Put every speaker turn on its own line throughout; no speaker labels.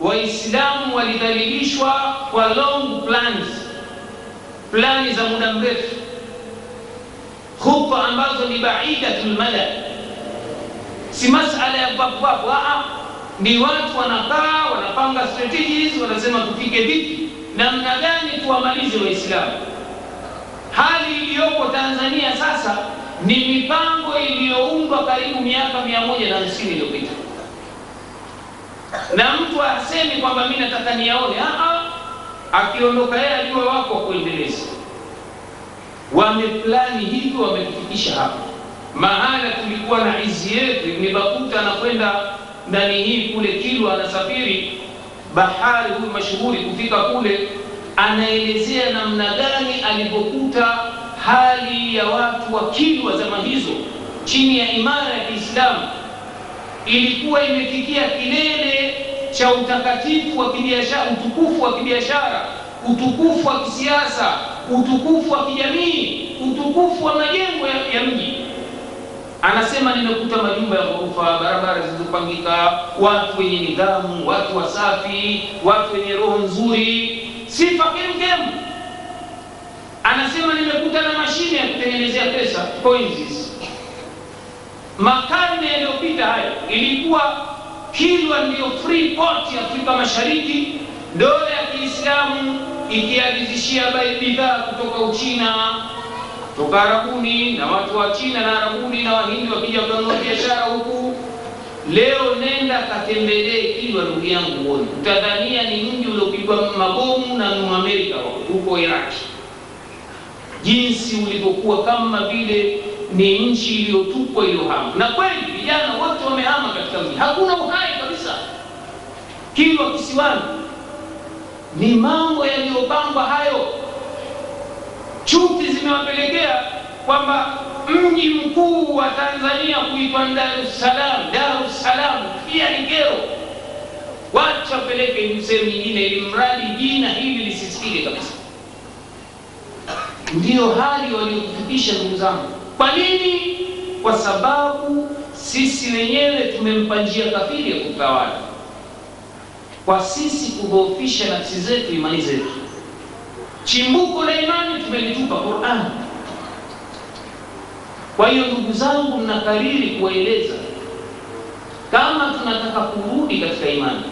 Waislamu walidhalilishwa kwa long plans, plani za muda mrefu, huko ambazo ni baidatul mala, si masala ya papo a Ni watu wanakaa wanapanga strategies, wanasema tupige vipi, namna gani tuwamalize Waislamu. Hali iliyopo Tanzania sasa ni mipango iliyoundwa karibu miaka mia moja na hamsini iliyopita na mtu asemi kwamba mi nataka niyaone. Akiondoka yeye ajua wako wakuendeleza. Wameplani hivyo, wametufikisha hapa mahala tulikuwa na izi yetu. Ibn Battuta anakwenda ndani hii kule Kilwa, anasafiri bahari, huyu mashuhuri, kufika kule anaelezea namna gani alipokuta hali ya watu wa Kilwa zama hizo chini ya imara ya Kiislamu ilikuwa imefikia kilele cha utakatifu wa kibiashara, utukufu wa kibiashara, utukufu wa kisiasa, utukufu wa kijamii, utukufu wa majengo ya, ya mji. Anasema nimekuta majumba ya ghorofa, barabara zilizopangika, watu wenye nidhamu, watu wasafi, watu wenye roho nzuri, sifa kemkem. Anasema nimekuta na mashine ya kutengenezea pesa coins makarne yaliyopita hayo ilikuwa Kilwa ndiyo free port Afrika Mashariki, dola ya Kiislamu ikiagizishia bidhaa kutoka Uchina, kutoka Arabuni, na watu wa China na Arabuni na Wahindi wakija kanua biashara huku. Leo nenda katembelee Kilwa, ndugu yangu, uone, utadhania ni mji uliopigwa mabomu na New America huko Iraki, jinsi ulivyokuwa kama vile ni nchi iliyotupwa iliyohama. Na kweli vijana wote wamehama katika mji, hakuna uhai kabisa. Kilwa kisiwani ni mambo yaliyopangwa hayo. Chuki zimewapelekea kwamba mji mkuu wa Tanzania kuitwa Dar es Salaam. Dar es Salaam pia ni kero, wacha wapeleke sehemu nyingine, ili mradi jina hili lisisikike kabisa. Ndiyo hali waliokufikisha ndugu zangu. Kwa nini? Kwa sababu sisi wenyewe tumempa njia kafiri ya kutawala, kwa sisi kudhoofisha nafsi zetu, imani zetu. Chimbuko la imani tumelitupa Qur'an. Kwa hiyo ndugu zangu, mnakariri kuwaeleza, kama tunataka kurudi katika imani,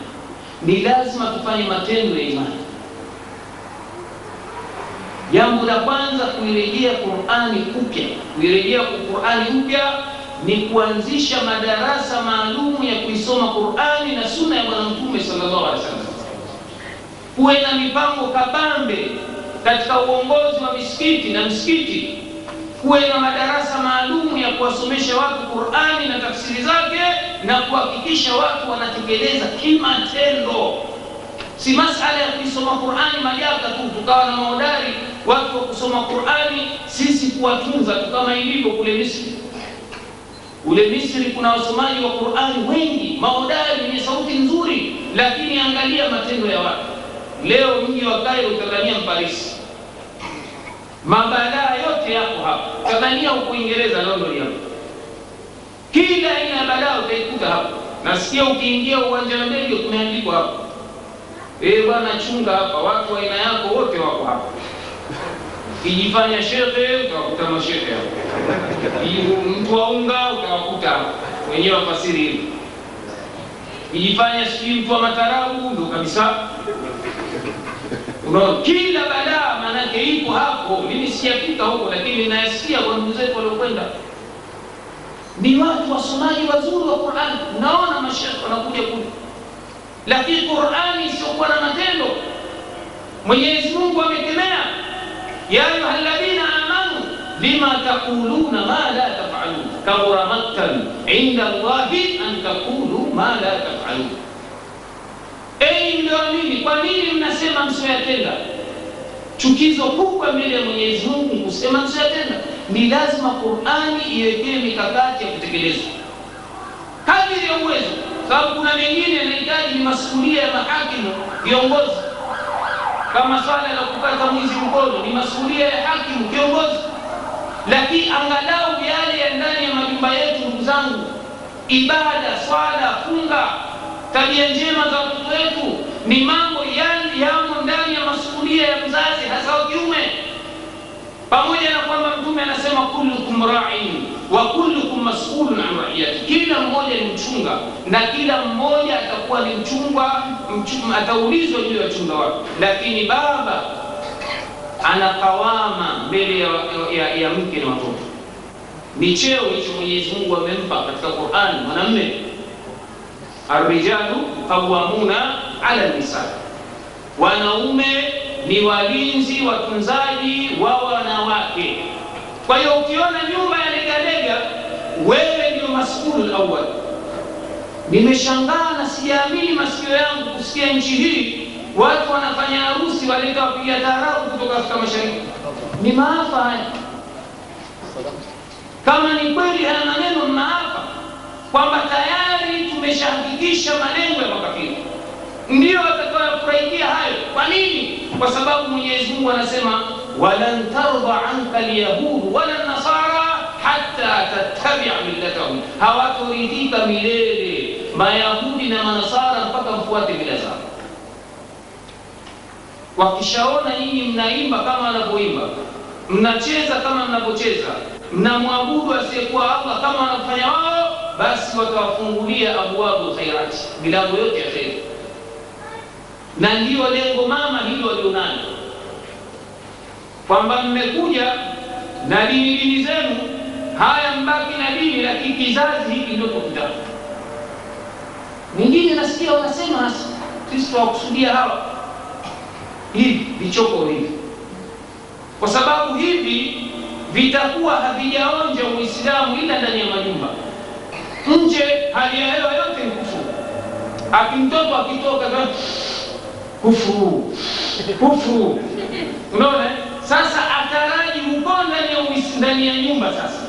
ni lazima tufanye matendo ya imani. Jambo la kwanza kuirejea Qur'ani upya. Kuirejea Qur'ani upya ni kuanzisha madarasa maalum ya kuisoma Qur'ani na sunna ya Bwana Mtume sallallahu alaihi wasallam. Kuwe na mipango kabambe katika uongozi wa misikiti na msikiti, kuwe na madarasa maalum ya kuwasomesha watu Qur'ani na tafsiri zake na kuhakikisha watu wanatekeleza kimatendo si masala ya kuisoma Qur'ani majaka tu, tukawa na mahodari watu wa kusoma Qur'ani, sisi kuwatunza tu kama ilivyo kule Misri. Kule Misri kuna wasomaji wa Qur'ani wengi, mahodari wenye sauti nzuri, lakini angalia matendo ya watu. Leo mji wa Kairo utadhania Mparisi, mabadaa yote yako hapo. Utadhania ukuingereza Uingereza, London hapo, kila aina ya badaa utaikuta hapo. Nasikia ukiingia uwanja wa ndege kumeandikwa hapa Eh, bwana chunga hapa, watu wa aina yako wote wako hapa. Kijifanya shekhe utawakuta mashekhe hapo, mtu wa unga utawakuta wenyewe wafasiri hivi. Kijifanya sijui mtu wa matarabu ndo kabisa. Unaona, kila balaa maanake ipo hapo. Mimi sijafika huko, lakini nayasikia kwa ndugu zetu waliokwenda ni watu wasomaji wazuri wa Qur'an. Naona mashekhe wanakuja kule lakini Qur'ani isiyokuwa na matendo. Mwenyezi Mungu amekemea, ya ayuha amanu lima taquluna ma la taf'alun kabura maktan inda llahi an taqulu ma la taf'alun. ei mlioamini, kwa nini mnasema msioyatenda? Chukizo kubwa mbele ya Mwenyezi Mungu kusema msioyatenda. Ni lazima Qur'ani iwekee mikakati ya kutekelezwa kadiri ya uwezo sababu kuna mengine yanahitaji ni masuhulia ya mahakimu viongozi, kama swala la kukata mwizi mkono ni masuhulia ya hakimu kiongozi. Lakini angalau yale ya ndani ya majumba yetu, zangu ibada, swala, funga, tabia njema za watoto wetu, ni mambo yale yamo ndani ya masuhulia ya mzazi hasa wa kiume pamoja na kwamba mtume anasema kullukum ra'in wa kullukum mas'ulun an ra'iyati, kila mmoja ni mchunga na kila mmoja atakuwa ni mchungwa ataulizwa juu ya uchunga wake. Lakini baba anakawama mbele ya, ya, ya mke na watoto. Ni cheo hicho Mwenyezi Mungu amempa katika Qur'an mwanamme, arrijalu qawwamuna ala nisa, wanaume ni walinzi watunzaji wa wanawake. Kwa hiyo ukiona nyumba ya legalega, wewe ndio mas'ul awwal. Nimeshangaa na sijaamini masikio yangu kusikia nchi hii watu wanafanya harusi, waleta wapiga taarabu kutoka Afrika Mashariki. Ni maafa haya. Kama ni kweli haya maneno maafa, kwamba tayari tumeshahakikisha malengo ya makafiri ndio watakayofurahikia hayo. Kwa nini? Kwa sababu Mwenyezi Mungu anasema ولن ترضى عنك اليهود ولا النصارى حتى تتبع ملتهم. هوا تريدي تميلي ما يهود ما نصارى فقط فوات بلا زار وكشاونا نيني مناهيمبا كما نبوهيمبا مناتشيزا كما نبوتشيزا mnamwabudu asiyekuwa allah kama wanafanya wao basi watawafungulia abuabu khairati milango yote ya kheri. Na ndiyo lengo mama hilo walionalo. Kwamba mmekuja na dini dini zenu, haya mbaki na dini, lakini kizazi hiki ndio tukitaka. Wengine nasikia wanasema sisi tunawakusudia hawa hivi vichoko hivi, kwa sababu hivi vitakuwa havijaonja Uislamu ila ndani ya majumba. Nje hali ya hewa yote ni kufuru, akimtoto akitoka kufuru kufuru, unaona. Sasa ataraji huko ndani ya nyumba. Sasa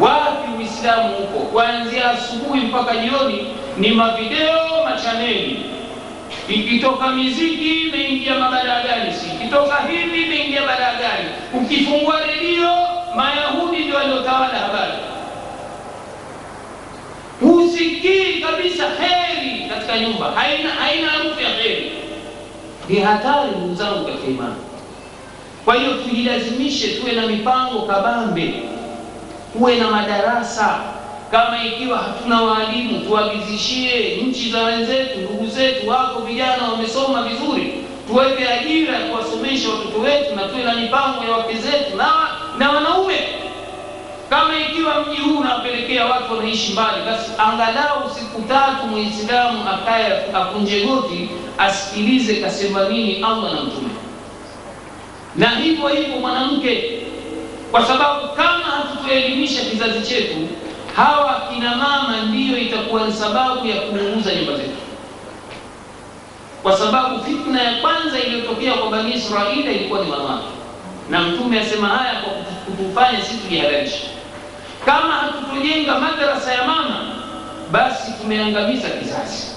wapi Uislamu huko? Kuanzia asubuhi mpaka jioni ni mavideo machaneli, ikitoka miziki imeingia mabadaa gani, si ikitoka hivi imeingia badaa gani. Ukifungua redio, Mayahudi ndio waliotawala habari, husikii kabisa heri katika nyumba, haina haina harufu ya heri ni hatari ndugu zangu katika imani. Kwa hiyo tujilazimishe, tuwe na mipango kabambe, tuwe na madarasa. Kama ikiwa hatuna waalimu, tuagizishie nchi za wenzetu, ndugu zetu wako vijana wamesoma vizuri, tuweke ajira ya kuwasomesha watoto wetu, na tuwe na mipango ya wake zetu na, na wanaume. Kama ikiwa mji huu unapelekea watu wanaishi mbali, basi angalau siku tatu Muislamu akaye akunje goti asikilize kasema nini Allah na Mtume, na hivyo hivyo mwanamke, kwa sababu kama hatutoelimisha kizazi chetu, hawa kina mama ndiyo itakuwa ni sababu ya kuunguza nyumba zetu, kwa sababu fitna ya kwanza iliyotokea kwa Bani Israeli ilikuwa ni wanawake, na Mtume asema haya kwa kutufanya sisi tujihalalishe. Kama hatutojenga madarasa ya mama, basi tumeangamiza kizazi.